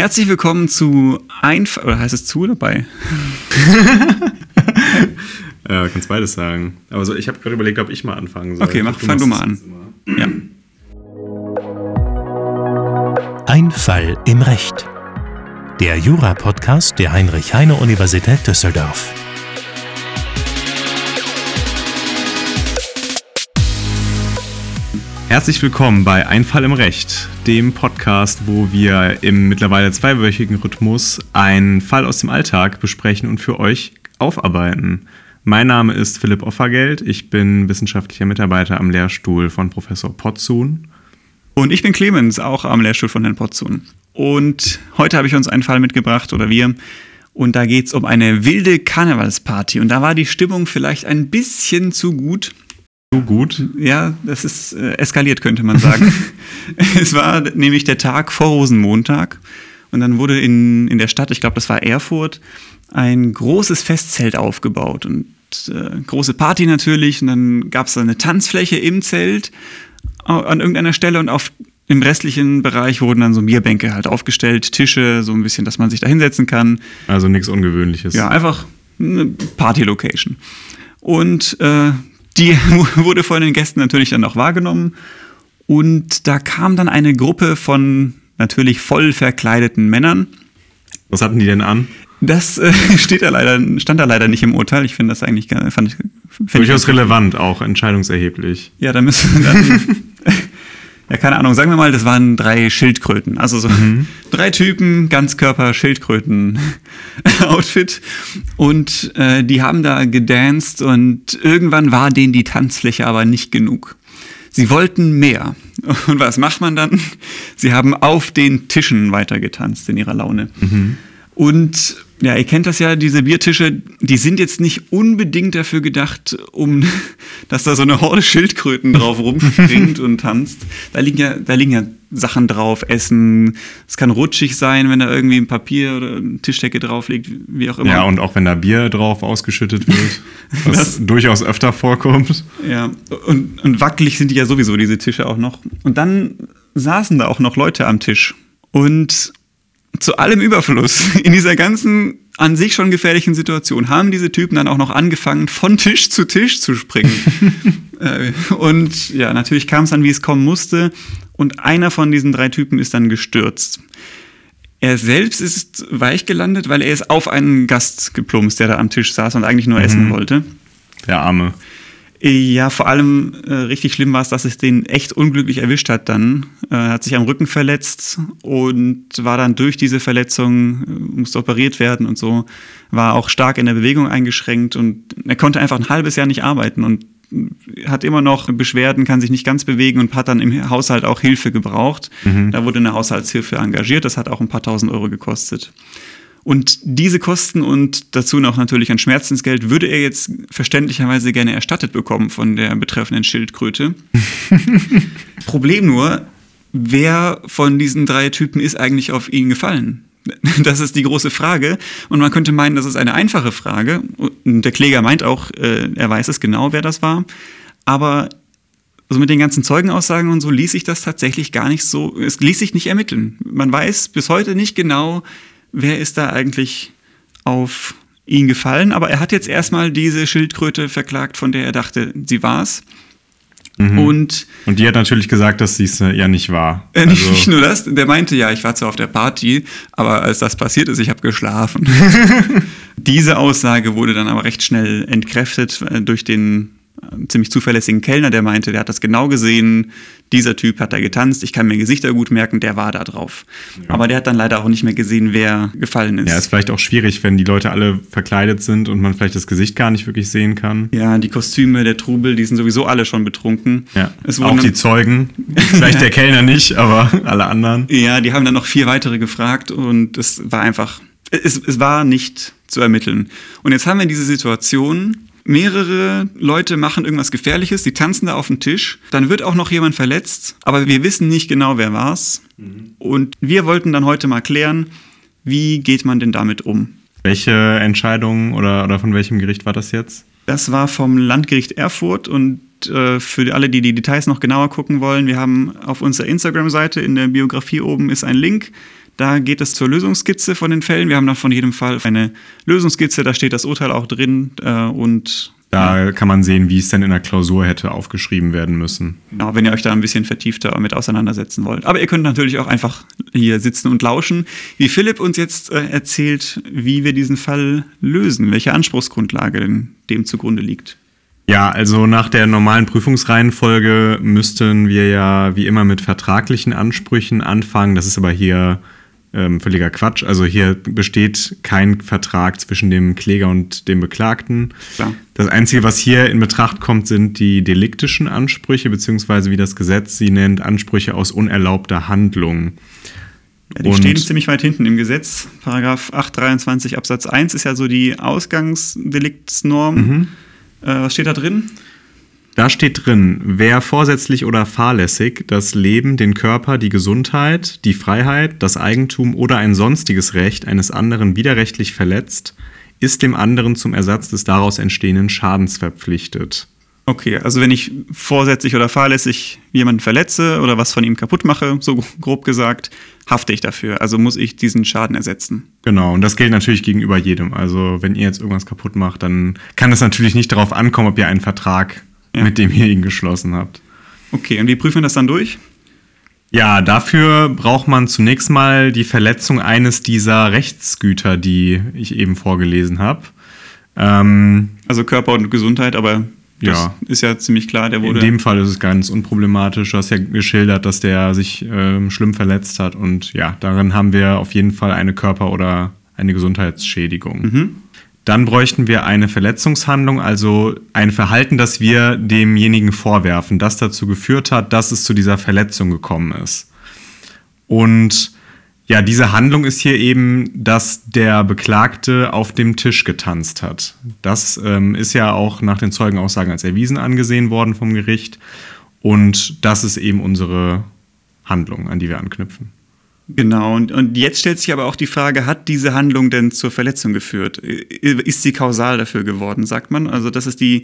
Herzlich willkommen zu Einfall, oder heißt es zu oder bei? ja, kannst beides sagen. Aber so, ich habe gerade überlegt, ob ich mal anfangen soll. Okay, mach, fang du mal an. Ja. Ein Fall im Recht. Der Jura-Podcast der Heinrich-Heine-Universität Düsseldorf. Herzlich willkommen bei Ein Fall im Recht, dem Podcast, wo wir im mittlerweile zweiwöchigen Rhythmus einen Fall aus dem Alltag besprechen und für euch aufarbeiten. Mein Name ist Philipp Offergeld, ich bin wissenschaftlicher Mitarbeiter am Lehrstuhl von Professor Potzun. Und ich bin Clemens, auch am Lehrstuhl von Herrn Potzun. Und heute habe ich uns einen Fall mitgebracht, oder wir, und da geht es um eine wilde Karnevalsparty. Und da war die Stimmung vielleicht ein bisschen zu gut. So gut? Ja, das ist äh, eskaliert, könnte man sagen. es war nämlich der Tag vor Rosenmontag. Und dann wurde in, in der Stadt, ich glaube, das war Erfurt, ein großes Festzelt aufgebaut. Und äh, große Party natürlich. Und dann gab es eine Tanzfläche im Zelt an irgendeiner Stelle. Und auf im restlichen Bereich wurden dann so Bierbänke halt aufgestellt, Tische, so ein bisschen, dass man sich da hinsetzen kann. Also nichts Ungewöhnliches. Ja, einfach eine Party-Location. Und äh, die wurde von den Gästen natürlich dann auch wahrgenommen. Und da kam dann eine Gruppe von natürlich voll verkleideten Männern. Was hatten die denn an? Das äh, steht da leider, stand da leider nicht im Urteil. Ich finde das eigentlich fand ich, find durchaus relevant, auch entscheidungserheblich. Ja, da müssen wir dann. Ja, keine Ahnung, sagen wir mal, das waren drei Schildkröten. Also so mhm. drei Typen, Ganzkörper-Schildkröten-Outfit. Und äh, die haben da gedanced und irgendwann war denen die Tanzfläche aber nicht genug. Sie wollten mehr. Und was macht man dann? Sie haben auf den Tischen weitergetanzt in ihrer Laune. Mhm. Und ja, ihr kennt das ja, diese Biertische, die sind jetzt nicht unbedingt dafür gedacht, um, dass da so eine Horde Schildkröten drauf rumspringt und tanzt. Da liegen ja, da liegen ja Sachen drauf, Essen. Es kann rutschig sein, wenn da irgendwie ein Papier oder eine Tischdecke drauf liegt, wie auch immer. Ja, und auch wenn da Bier drauf ausgeschüttet wird, was das, durchaus öfter vorkommt. Ja, und, und wackelig sind die ja sowieso, diese Tische auch noch. Und dann saßen da auch noch Leute am Tisch. Und zu allem Überfluss in dieser ganzen an sich schon gefährlichen Situation haben diese Typen dann auch noch angefangen, von Tisch zu Tisch zu springen. Äh, und ja, natürlich kam es dann, wie es kommen musste. Und einer von diesen drei Typen ist dann gestürzt. Er selbst ist weich gelandet, weil er ist auf einen Gast geplumpst, der da am Tisch saß und eigentlich nur mhm. essen wollte. Der Arme. Ja, vor allem äh, richtig schlimm war es, dass es den echt unglücklich erwischt hat dann. Äh, er hat sich am Rücken verletzt und war dann durch diese Verletzung, äh, musste operiert werden und so, war auch stark in der Bewegung eingeschränkt und er konnte einfach ein halbes Jahr nicht arbeiten und hat immer noch Beschwerden, kann sich nicht ganz bewegen und hat dann im Haushalt auch Hilfe gebraucht. Mhm. Da wurde eine Haushaltshilfe engagiert, das hat auch ein paar tausend Euro gekostet. Und diese Kosten und dazu noch natürlich ein Schmerzensgeld würde er jetzt verständlicherweise gerne erstattet bekommen von der betreffenden Schildkröte. Problem nur, wer von diesen drei Typen ist eigentlich auf ihn gefallen? Das ist die große Frage. Und man könnte meinen, das ist eine einfache Frage. Und der Kläger meint auch, äh, er weiß es genau, wer das war. Aber also mit den ganzen Zeugenaussagen und so ließ sich das tatsächlich gar nicht so, es ließ sich nicht ermitteln. Man weiß bis heute nicht genau, wer ist da eigentlich auf ihn gefallen. Aber er hat jetzt erstmal diese Schildkröte verklagt, von der er dachte, sie war's. Mhm. Und, und die hat natürlich gesagt, dass sie es ja nicht war. Äh, also nicht nur das, der meinte, ja, ich war zwar auf der Party, aber als das passiert ist, ich habe geschlafen. Diese Aussage wurde dann aber recht schnell entkräftet äh, durch den ziemlich zuverlässigen Kellner, der meinte, der hat das genau gesehen, dieser Typ hat da getanzt, ich kann mir Gesichter gut merken, der war da drauf. Ja. Aber der hat dann leider auch nicht mehr gesehen, wer gefallen ist. Ja, ist vielleicht auch schwierig, wenn die Leute alle verkleidet sind und man vielleicht das Gesicht gar nicht wirklich sehen kann. Ja, die Kostüme, der Trubel, die sind sowieso alle schon betrunken. Ja, auch die Zeugen, vielleicht der Kellner nicht, aber alle anderen. Ja, die haben dann noch vier weitere gefragt und es war einfach, es, es war nicht zu ermitteln. Und jetzt haben wir diese Situation, mehrere Leute machen irgendwas Gefährliches, die tanzen da auf dem Tisch, dann wird auch noch jemand verletzt, aber wir wissen nicht genau, wer war's. Mhm. Und wir wollten dann heute mal klären, wie geht man denn damit um? Welche Entscheidung oder, oder von welchem Gericht war das jetzt? Das war vom Landgericht Erfurt und äh, für alle, die die Details noch genauer gucken wollen, wir haben auf unserer Instagram-Seite in der Biografie oben ist ein Link. Da geht es zur Lösungsskizze von den Fällen. Wir haben dann von jedem Fall eine Lösungsskizze, da steht das Urteil auch drin äh, und da kann man sehen, wie es denn in der Klausur hätte aufgeschrieben werden müssen. Genau, wenn ihr euch da ein bisschen vertiefter mit auseinandersetzen wollt. Aber ihr könnt natürlich auch einfach hier sitzen und lauschen, wie Philipp uns jetzt äh, erzählt, wie wir diesen Fall lösen, welche Anspruchsgrundlage denn dem zugrunde liegt. Ja, also nach der normalen Prüfungsreihenfolge müssten wir ja wie immer mit vertraglichen Ansprüchen anfangen. Das ist aber hier ähm, völliger Quatsch. Also hier besteht kein Vertrag zwischen dem Kläger und dem Beklagten. Klar. Das Einzige, was hier in Betracht kommt, sind die deliktischen Ansprüche, beziehungsweise wie das Gesetz sie nennt, Ansprüche aus unerlaubter Handlung. Ja, die und stehen ziemlich weit hinten im Gesetz. Paragraph 823 Absatz 1 ist ja so die Ausgangsdeliktsnorm. Mhm. Äh, was steht da drin? Da steht drin, wer vorsätzlich oder fahrlässig das Leben, den Körper, die Gesundheit, die Freiheit, das Eigentum oder ein sonstiges Recht eines anderen widerrechtlich verletzt, ist dem anderen zum Ersatz des daraus entstehenden Schadens verpflichtet. Okay, also wenn ich vorsätzlich oder fahrlässig jemanden verletze oder was von ihm kaputt mache, so grob gesagt, hafte ich dafür. Also muss ich diesen Schaden ersetzen. Genau, und das gilt natürlich gegenüber jedem. Also wenn ihr jetzt irgendwas kaputt macht, dann kann es natürlich nicht darauf ankommen, ob ihr einen Vertrag ja. mit dem ihr ihn geschlossen habt. Okay, und wie prüfen wir das dann durch? Ja, dafür braucht man zunächst mal die Verletzung eines dieser Rechtsgüter, die ich eben vorgelesen habe. Ähm, also Körper und Gesundheit, aber das ja. ist ja ziemlich klar, der wurde. In dem Fall ist es ganz unproblematisch. Du hast ja geschildert, dass der sich ähm, schlimm verletzt hat. Und ja, darin haben wir auf jeden Fall eine Körper- oder eine Gesundheitsschädigung. Mhm. Dann bräuchten wir eine Verletzungshandlung, also ein Verhalten, das wir demjenigen vorwerfen, das dazu geführt hat, dass es zu dieser Verletzung gekommen ist. Und ja, diese Handlung ist hier eben, dass der Beklagte auf dem Tisch getanzt hat. Das ähm, ist ja auch nach den Zeugenaussagen als erwiesen angesehen worden vom Gericht. Und das ist eben unsere Handlung, an die wir anknüpfen. Genau, und, und jetzt stellt sich aber auch die Frage, hat diese Handlung denn zur Verletzung geführt? Ist sie kausal dafür geworden, sagt man? Also das ist die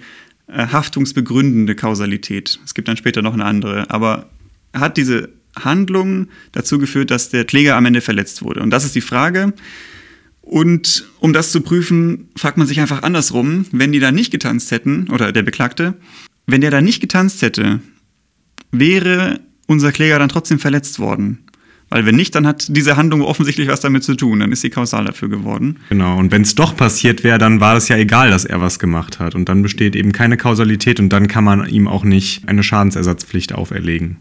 äh, haftungsbegründende Kausalität. Es gibt dann später noch eine andere. Aber hat diese Handlung dazu geführt, dass der Kläger am Ende verletzt wurde? Und das ist die Frage. Und um das zu prüfen, fragt man sich einfach andersrum, wenn die da nicht getanzt hätten, oder der Beklagte, wenn der da nicht getanzt hätte, wäre unser Kläger dann trotzdem verletzt worden? Weil wenn nicht, dann hat diese Handlung offensichtlich was damit zu tun. Dann ist sie kausal dafür geworden. Genau. Und wenn es doch passiert wäre, dann war es ja egal, dass er was gemacht hat. Und dann besteht eben keine Kausalität und dann kann man ihm auch nicht eine Schadensersatzpflicht auferlegen.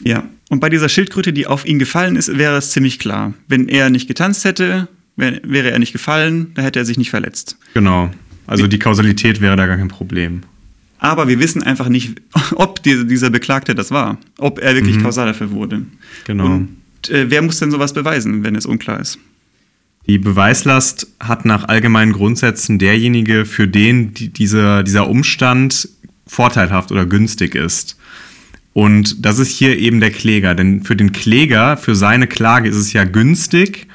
Ja. Und bei dieser Schildkröte, die auf ihn gefallen ist, wäre es ziemlich klar. Wenn er nicht getanzt hätte, wär, wäre er nicht gefallen, da hätte er sich nicht verletzt. Genau. Also die Kausalität wäre da gar kein Problem. Aber wir wissen einfach nicht, ob dieser Beklagte das war, ob er wirklich mhm. kausal dafür wurde. Genau. Und äh, wer muss denn sowas beweisen, wenn es unklar ist? Die Beweislast hat nach allgemeinen Grundsätzen derjenige, für den die, dieser, dieser Umstand vorteilhaft oder günstig ist. Und das ist hier eben der Kläger. Denn für den Kläger, für seine Klage ist es ja günstig,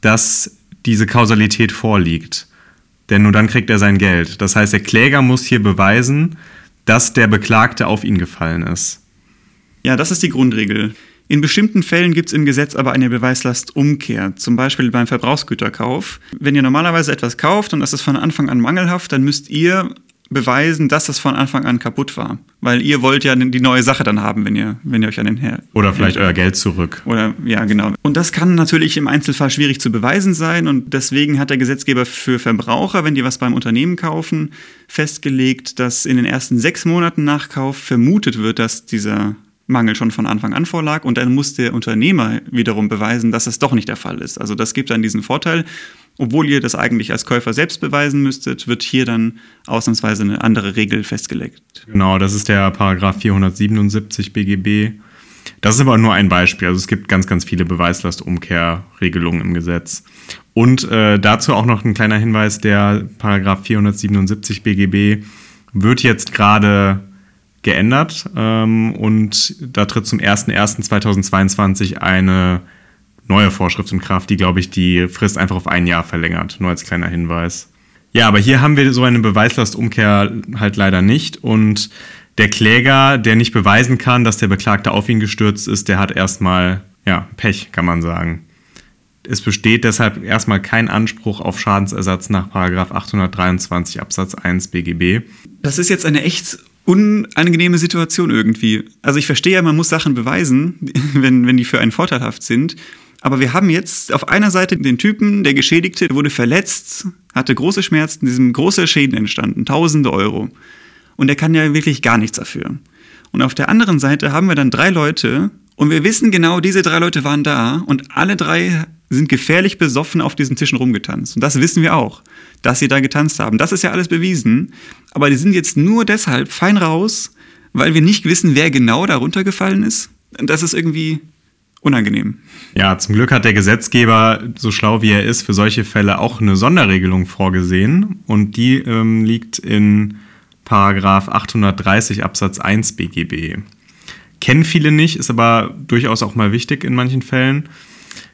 dass diese Kausalität vorliegt. Denn nur dann kriegt er sein Geld. Das heißt, der Kläger muss hier beweisen, dass der Beklagte auf ihn gefallen ist. Ja, das ist die Grundregel. In bestimmten Fällen gibt es im Gesetz aber eine Beweislastumkehr, zum Beispiel beim Verbrauchsgüterkauf. Wenn ihr normalerweise etwas kauft und das ist von Anfang an mangelhaft, dann müsst ihr beweisen, dass das von Anfang an kaputt war. Weil ihr wollt ja die neue Sache dann haben, wenn ihr, wenn ihr euch an den Herr. Oder vielleicht euer Geld zurück. Oder ja, genau. Und das kann natürlich im Einzelfall schwierig zu beweisen sein. Und deswegen hat der Gesetzgeber für Verbraucher, wenn die was beim Unternehmen kaufen, festgelegt, dass in den ersten sechs Monaten nach Kauf vermutet wird, dass dieser Mangel schon von Anfang an vorlag und dann muss der Unternehmer wiederum beweisen, dass es doch nicht der Fall ist. Also das gibt dann diesen Vorteil. Obwohl ihr das eigentlich als Käufer selbst beweisen müsstet, wird hier dann ausnahmsweise eine andere Regel festgelegt. Genau, das ist der Paragraph 477 BGB. Das ist aber nur ein Beispiel. Also es gibt ganz, ganz viele Beweislastumkehrregelungen im Gesetz. Und äh, dazu auch noch ein kleiner Hinweis, der Paragraph 477 BGB wird jetzt gerade geändert ähm, und da tritt zum 01.01.2022 eine neue Vorschrift in Kraft, die, glaube ich, die Frist einfach auf ein Jahr verlängert. Nur als kleiner Hinweis. Ja, aber hier haben wir so eine Beweislastumkehr halt leider nicht und der Kläger, der nicht beweisen kann, dass der Beklagte auf ihn gestürzt ist, der hat erstmal, ja, Pech, kann man sagen. Es besteht deshalb erstmal kein Anspruch auf Schadensersatz nach 823 Absatz 1 BGB. Das ist jetzt eine echt unangenehme Situation irgendwie. Also ich verstehe ja, man muss Sachen beweisen, wenn, wenn die für einen vorteilhaft sind. Aber wir haben jetzt auf einer Seite den Typen, der Geschädigte, wurde verletzt, hatte große Schmerzen, diesem große Schäden entstanden, tausende Euro. Und er kann ja wirklich gar nichts dafür. Und auf der anderen Seite haben wir dann drei Leute und wir wissen genau, diese drei Leute waren da und alle drei sind gefährlich besoffen auf diesen Tischen rumgetanzt. Und das wissen wir auch, dass sie da getanzt haben. Das ist ja alles bewiesen. Aber die sind jetzt nur deshalb fein raus, weil wir nicht wissen, wer genau da runtergefallen ist. Das ist irgendwie unangenehm. Ja, zum Glück hat der Gesetzgeber, so schlau wie er ist, für solche Fälle auch eine Sonderregelung vorgesehen. Und die ähm, liegt in Paragraph 830 Absatz 1 BGB. Kennen viele nicht, ist aber durchaus auch mal wichtig in manchen Fällen.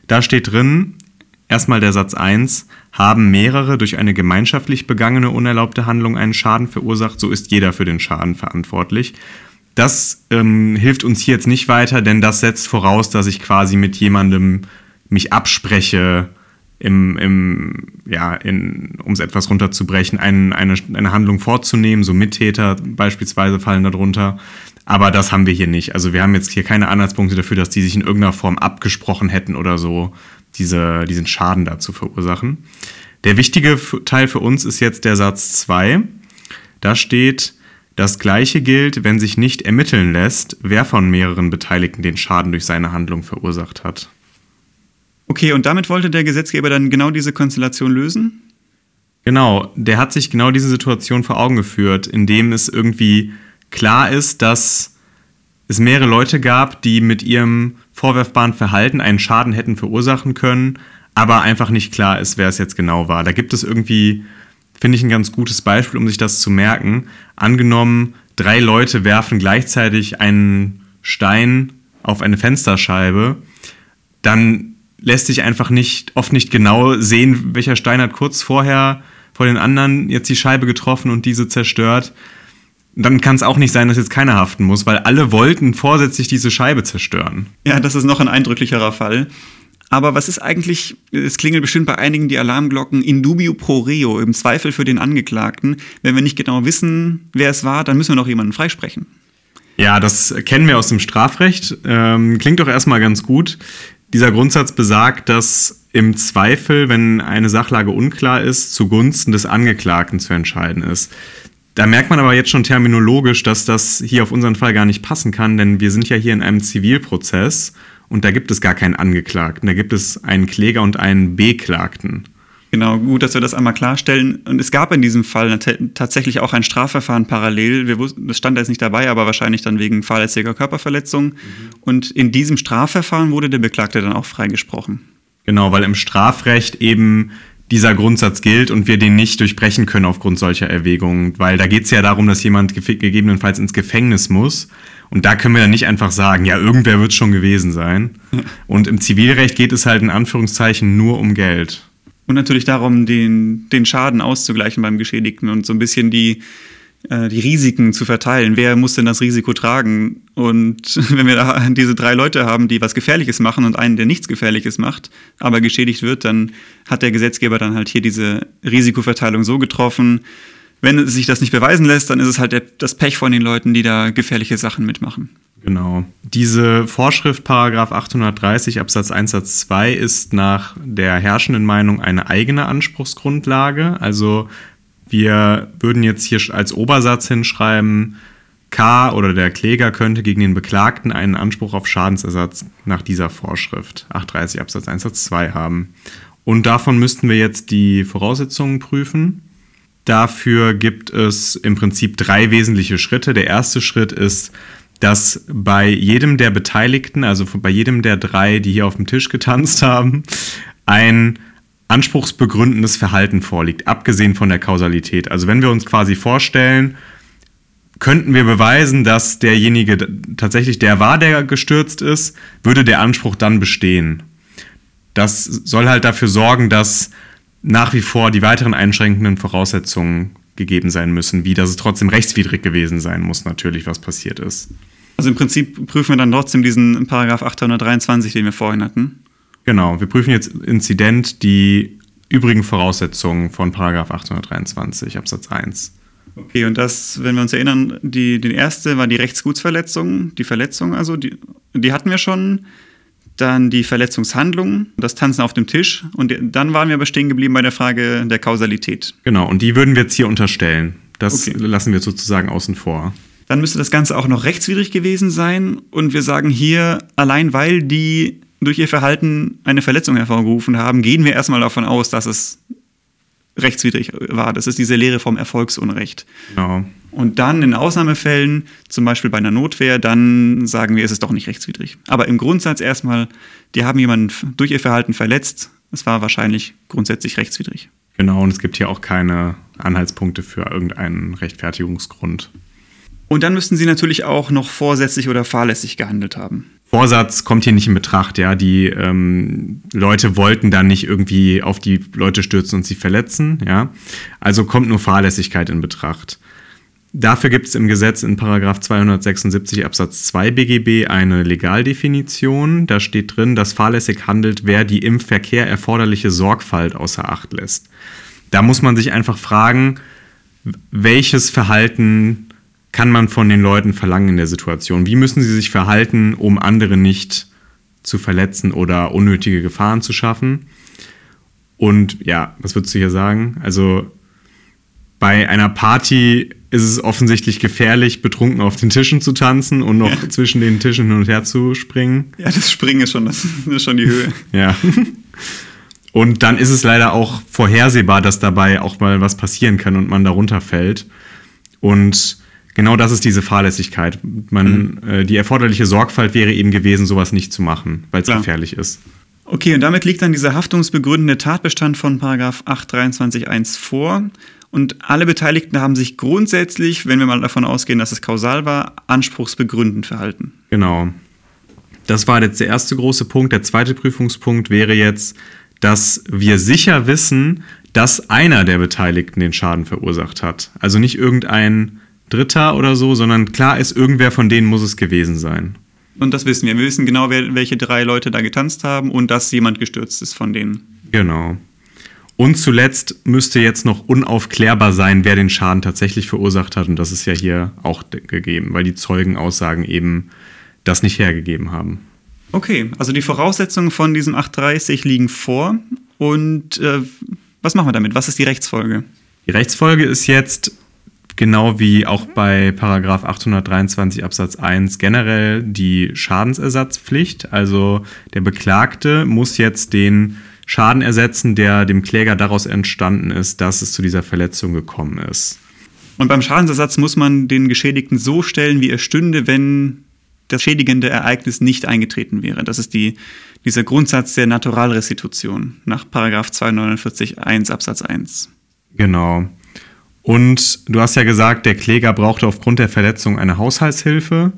Da steht drin, erstmal der Satz 1, haben mehrere durch eine gemeinschaftlich begangene unerlaubte Handlung einen Schaden verursacht, so ist jeder für den Schaden verantwortlich. Das ähm, hilft uns hier jetzt nicht weiter, denn das setzt voraus, dass ich quasi mit jemandem mich abspreche, im, im, ja, um es etwas runterzubrechen, ein, eine, eine Handlung vorzunehmen. So Mittäter beispielsweise fallen darunter. Aber das haben wir hier nicht. Also wir haben jetzt hier keine Anhaltspunkte dafür, dass die sich in irgendeiner Form abgesprochen hätten oder so, diese, diesen Schaden da zu verursachen. Der wichtige Teil für uns ist jetzt der Satz 2. Da steht, das gleiche gilt, wenn sich nicht ermitteln lässt, wer von mehreren Beteiligten den Schaden durch seine Handlung verursacht hat. Okay, und damit wollte der Gesetzgeber dann genau diese Konstellation lösen? Genau, der hat sich genau diese Situation vor Augen geführt, indem es irgendwie klar ist, dass es mehrere Leute gab, die mit ihrem vorwerfbaren Verhalten einen Schaden hätten verursachen können, aber einfach nicht klar ist, wer es jetzt genau war. Da gibt es irgendwie, finde ich, ein ganz gutes Beispiel, um sich das zu merken. Angenommen, drei Leute werfen gleichzeitig einen Stein auf eine Fensterscheibe, dann lässt sich einfach nicht, oft nicht genau sehen, welcher Stein hat kurz vorher vor den anderen jetzt die Scheibe getroffen und diese zerstört. Dann kann es auch nicht sein, dass jetzt keiner haften muss, weil alle wollten vorsätzlich diese Scheibe zerstören. Ja, das ist noch ein eindrücklicherer Fall. Aber was ist eigentlich, es klingelt bestimmt bei einigen die Alarmglocken in dubio pro reo, im Zweifel für den Angeklagten. Wenn wir nicht genau wissen, wer es war, dann müssen wir noch jemanden freisprechen. Ja, das kennen wir aus dem Strafrecht. Ähm, klingt doch erstmal ganz gut. Dieser Grundsatz besagt, dass im Zweifel, wenn eine Sachlage unklar ist, zugunsten des Angeklagten zu entscheiden ist. Da merkt man aber jetzt schon terminologisch, dass das hier auf unseren Fall gar nicht passen kann, denn wir sind ja hier in einem Zivilprozess und da gibt es gar keinen Angeklagten, da gibt es einen Kläger und einen Beklagten. Genau, gut, dass wir das einmal klarstellen. Und es gab in diesem Fall tatsächlich auch ein Strafverfahren parallel. Wir wussten, das stand da jetzt nicht dabei, aber wahrscheinlich dann wegen fahrlässiger Körperverletzung. Mhm. Und in diesem Strafverfahren wurde der Beklagte dann auch freigesprochen. Genau, weil im Strafrecht eben dieser Grundsatz gilt und wir den nicht durchbrechen können aufgrund solcher Erwägungen. Weil da geht es ja darum, dass jemand gegebenenfalls ins Gefängnis muss. Und da können wir dann nicht einfach sagen, ja, irgendwer wird schon gewesen sein. Und im Zivilrecht geht es halt in Anführungszeichen nur um Geld. Und natürlich darum, den, den Schaden auszugleichen beim Geschädigten und so ein bisschen die, äh, die Risiken zu verteilen. Wer muss denn das Risiko tragen? Und wenn wir da diese drei Leute haben, die was Gefährliches machen und einen, der nichts Gefährliches macht, aber geschädigt wird, dann hat der Gesetzgeber dann halt hier diese Risikoverteilung so getroffen. Wenn sich das nicht beweisen lässt, dann ist es halt der, das Pech von den Leuten, die da gefährliche Sachen mitmachen. Genau. Diese Vorschrift Paragraph 830 Absatz 1 Satz 2 ist nach der herrschenden Meinung eine eigene Anspruchsgrundlage. Also wir würden jetzt hier als Obersatz hinschreiben, K oder der Kläger könnte gegen den Beklagten einen Anspruch auf Schadensersatz nach dieser Vorschrift 830 Absatz 1 Satz 2 haben. Und davon müssten wir jetzt die Voraussetzungen prüfen. Dafür gibt es im Prinzip drei wesentliche Schritte. Der erste Schritt ist, dass bei jedem der Beteiligten, also bei jedem der drei, die hier auf dem Tisch getanzt haben, ein anspruchsbegründendes Verhalten vorliegt, abgesehen von der Kausalität. Also wenn wir uns quasi vorstellen, könnten wir beweisen, dass derjenige tatsächlich der war, der gestürzt ist, würde der Anspruch dann bestehen. Das soll halt dafür sorgen, dass nach wie vor die weiteren einschränkenden Voraussetzungen gegeben sein müssen, wie dass es trotzdem rechtswidrig gewesen sein muss, natürlich, was passiert ist. Also im Prinzip prüfen wir dann trotzdem diesen Paragraph 823, den wir vorhin hatten. Genau, wir prüfen jetzt Inzident die übrigen Voraussetzungen von Paragraph 823 Absatz 1. Okay, und das, wenn wir uns erinnern, die, die erste war die Rechtsgutsverletzung, die Verletzung, also die, die hatten wir schon. Dann die Verletzungshandlung, das Tanzen auf dem Tisch. Und dann waren wir aber stehen geblieben bei der Frage der Kausalität. Genau, und die würden wir jetzt hier unterstellen. Das okay. lassen wir sozusagen außen vor. Dann müsste das Ganze auch noch rechtswidrig gewesen sein. Und wir sagen hier, allein weil die durch ihr Verhalten eine Verletzung hervorgerufen haben, gehen wir erstmal davon aus, dass es rechtswidrig war. Das ist diese Lehre vom Erfolgsunrecht. Genau. Und dann in Ausnahmefällen, zum Beispiel bei einer Notwehr, dann sagen wir, es ist doch nicht rechtswidrig. Aber im Grundsatz erstmal, die haben jemanden durch ihr Verhalten verletzt. Es war wahrscheinlich grundsätzlich rechtswidrig. Genau, und es gibt hier auch keine Anhaltspunkte für irgendeinen Rechtfertigungsgrund. Und dann müssten sie natürlich auch noch vorsätzlich oder fahrlässig gehandelt haben. Vorsatz kommt hier nicht in Betracht, ja. Die ähm, Leute wollten dann nicht irgendwie auf die Leute stürzen und sie verletzen, ja. Also kommt nur Fahrlässigkeit in Betracht. Dafür gibt es im Gesetz in Paragraph 276 Absatz 2 BGB eine Legaldefinition. Da steht drin, dass fahrlässig handelt, wer die im Verkehr erforderliche Sorgfalt außer Acht lässt. Da muss man sich einfach fragen, welches Verhalten kann man von den Leuten verlangen in der Situation? Wie müssen sie sich verhalten, um andere nicht zu verletzen oder unnötige Gefahren zu schaffen? Und ja, was würdest du hier sagen? Also bei einer Party ist es offensichtlich gefährlich, betrunken auf den Tischen zu tanzen und noch ja. zwischen den Tischen hin und her zu springen. Ja, das Springen ist schon, das ist schon die Höhe. ja. Und dann ist es leider auch vorhersehbar, dass dabei auch mal was passieren kann und man darunter fällt. Und genau das ist diese Fahrlässigkeit. Man, mhm. äh, die erforderliche Sorgfalt wäre eben gewesen, sowas nicht zu machen, weil es gefährlich ist. Okay, und damit liegt dann dieser haftungsbegründende Tatbestand von Paragraph 823.1 vor. Und alle Beteiligten haben sich grundsätzlich, wenn wir mal davon ausgehen, dass es kausal war, anspruchsbegründend verhalten. Genau. Das war jetzt der erste große Punkt. Der zweite Prüfungspunkt wäre jetzt, dass wir sicher wissen, dass einer der Beteiligten den Schaden verursacht hat. Also nicht irgendein Dritter oder so, sondern klar ist, irgendwer von denen muss es gewesen sein. Und das wissen wir. Wir wissen genau, wer, welche drei Leute da getanzt haben und dass jemand gestürzt ist von denen. Genau. Und zuletzt müsste jetzt noch unaufklärbar sein, wer den Schaden tatsächlich verursacht hat. Und das ist ja hier auch gegeben, weil die Zeugenaussagen eben das nicht hergegeben haben. Okay, also die Voraussetzungen von diesem 830 liegen vor. Und äh, was machen wir damit? Was ist die Rechtsfolge? Die Rechtsfolge ist jetzt, genau wie auch bei Paragraph 823 Absatz 1 generell die Schadensersatzpflicht. Also der Beklagte muss jetzt den Schaden ersetzen, der dem Kläger daraus entstanden ist, dass es zu dieser Verletzung gekommen ist. Und beim Schadensersatz muss man den Geschädigten so stellen, wie er stünde, wenn das schädigende Ereignis nicht eingetreten wäre. Das ist die, dieser Grundsatz der Naturalrestitution nach 249 1 Absatz 1. Genau. Und du hast ja gesagt, der Kläger brauchte aufgrund der Verletzung eine Haushaltshilfe.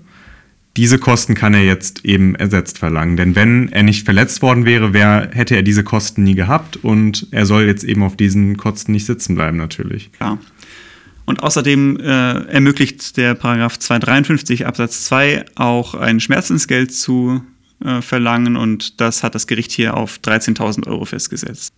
Diese Kosten kann er jetzt eben ersetzt verlangen. Denn wenn er nicht verletzt worden wäre, wär, hätte er diese Kosten nie gehabt und er soll jetzt eben auf diesen Kosten nicht sitzen bleiben, natürlich. Klar. Und außerdem äh, ermöglicht der Paragraph 253 Absatz 2 auch ein Schmerzensgeld zu äh, verlangen und das hat das Gericht hier auf 13.000 Euro festgesetzt.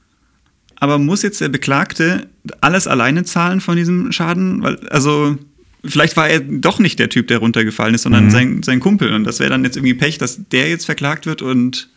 Aber muss jetzt der Beklagte alles alleine zahlen von diesem Schaden? Weil, also vielleicht war er doch nicht der Typ, der runtergefallen ist, sondern mhm. sein, sein Kumpel. Und das wäre dann jetzt irgendwie Pech, dass der jetzt verklagt wird und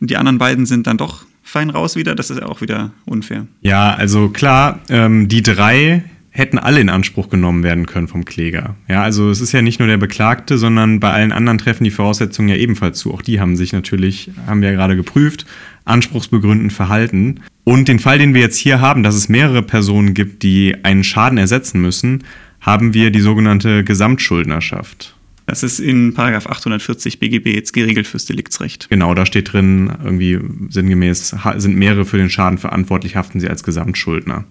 die anderen beiden sind dann doch fein raus wieder. Das ist ja auch wieder unfair. Ja, also klar, ähm, die drei hätten alle in Anspruch genommen werden können vom Kläger. Ja, also es ist ja nicht nur der Beklagte, sondern bei allen anderen treffen die Voraussetzungen ja ebenfalls zu. Auch die haben sich natürlich, haben wir ja gerade geprüft, anspruchsbegründend verhalten. Und den Fall, den wir jetzt hier haben, dass es mehrere Personen gibt, die einen Schaden ersetzen müssen, haben wir die sogenannte Gesamtschuldnerschaft. Das ist in Paragraph 840 BGB jetzt geregelt fürs Deliktsrecht. Genau, da steht drin, irgendwie sinngemäß, sind mehrere für den Schaden verantwortlich, haften sie als Gesamtschuldner.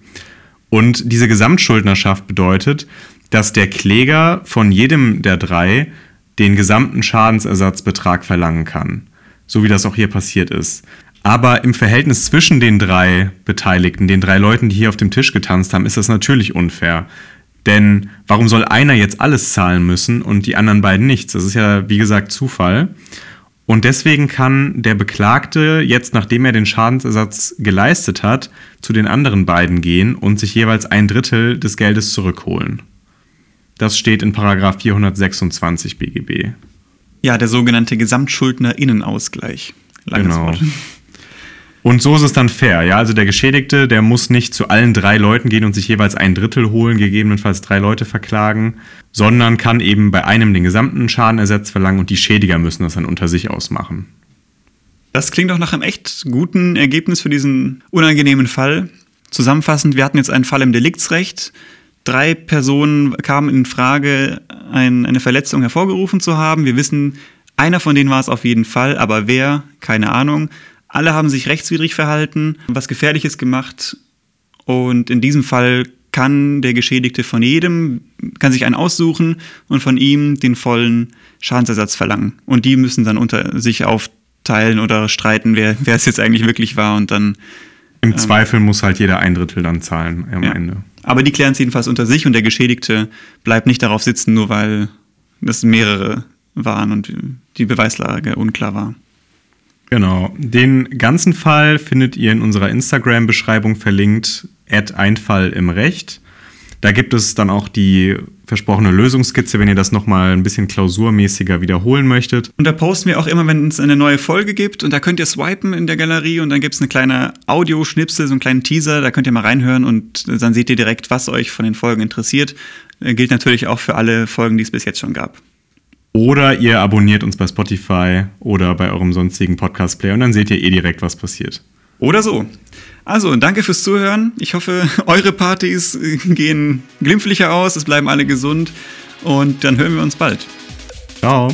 Und diese Gesamtschuldnerschaft bedeutet, dass der Kläger von jedem der drei den gesamten Schadensersatzbetrag verlangen kann. So wie das auch hier passiert ist. Aber im Verhältnis zwischen den drei Beteiligten, den drei Leuten, die hier auf dem Tisch getanzt haben, ist das natürlich unfair. Denn warum soll einer jetzt alles zahlen müssen und die anderen beiden nichts? Das ist ja, wie gesagt, Zufall. Und deswegen kann der Beklagte jetzt, nachdem er den Schadensersatz geleistet hat, zu den anderen beiden gehen und sich jeweils ein Drittel des Geldes zurückholen. Das steht in Paragraph 426 BGB. Ja, der sogenannte Gesamtschuldnerinnenausgleich. Langes genau. Wort. Und so ist es dann fair, ja. Also der Geschädigte, der muss nicht zu allen drei Leuten gehen und sich jeweils ein Drittel holen, gegebenenfalls drei Leute verklagen, sondern kann eben bei einem den gesamten Schadenersatz verlangen und die Schädiger müssen das dann unter sich ausmachen. Das klingt doch nach einem echt guten Ergebnis für diesen unangenehmen Fall. Zusammenfassend, wir hatten jetzt einen Fall im Deliktsrecht. Drei Personen kamen in Frage, ein, eine Verletzung hervorgerufen zu haben. Wir wissen, einer von denen war es auf jeden Fall, aber wer, keine Ahnung. Alle haben sich rechtswidrig verhalten, was Gefährliches gemacht. Und in diesem Fall kann der Geschädigte von jedem, kann sich einen aussuchen und von ihm den vollen Schadensersatz verlangen. Und die müssen dann unter sich aufteilen oder streiten, wer, wer es jetzt eigentlich wirklich war und dann. Im ähm, Zweifel muss halt jeder ein Drittel dann zahlen am ja. Ende. Aber die klären es jedenfalls unter sich und der Geschädigte bleibt nicht darauf sitzen, nur weil das mehrere waren und die Beweislage unklar war. Genau. Den ganzen Fall findet ihr in unserer Instagram-Beschreibung verlinkt, Einfall im Recht. Da gibt es dann auch die versprochene Lösungskizze, wenn ihr das nochmal ein bisschen klausurmäßiger wiederholen möchtet. Und da posten wir auch immer, wenn es eine neue Folge gibt. Und da könnt ihr swipen in der Galerie und dann gibt es eine kleine Audioschnipsel, so einen kleinen Teaser. Da könnt ihr mal reinhören und dann seht ihr direkt, was euch von den Folgen interessiert. Äh, gilt natürlich auch für alle Folgen, die es bis jetzt schon gab. Oder ihr abonniert uns bei Spotify oder bei eurem sonstigen Podcast-Player und dann seht ihr eh direkt, was passiert. Oder so. Also, danke fürs Zuhören. Ich hoffe, eure Partys gehen glimpflicher aus, es bleiben alle gesund und dann hören wir uns bald. Ciao.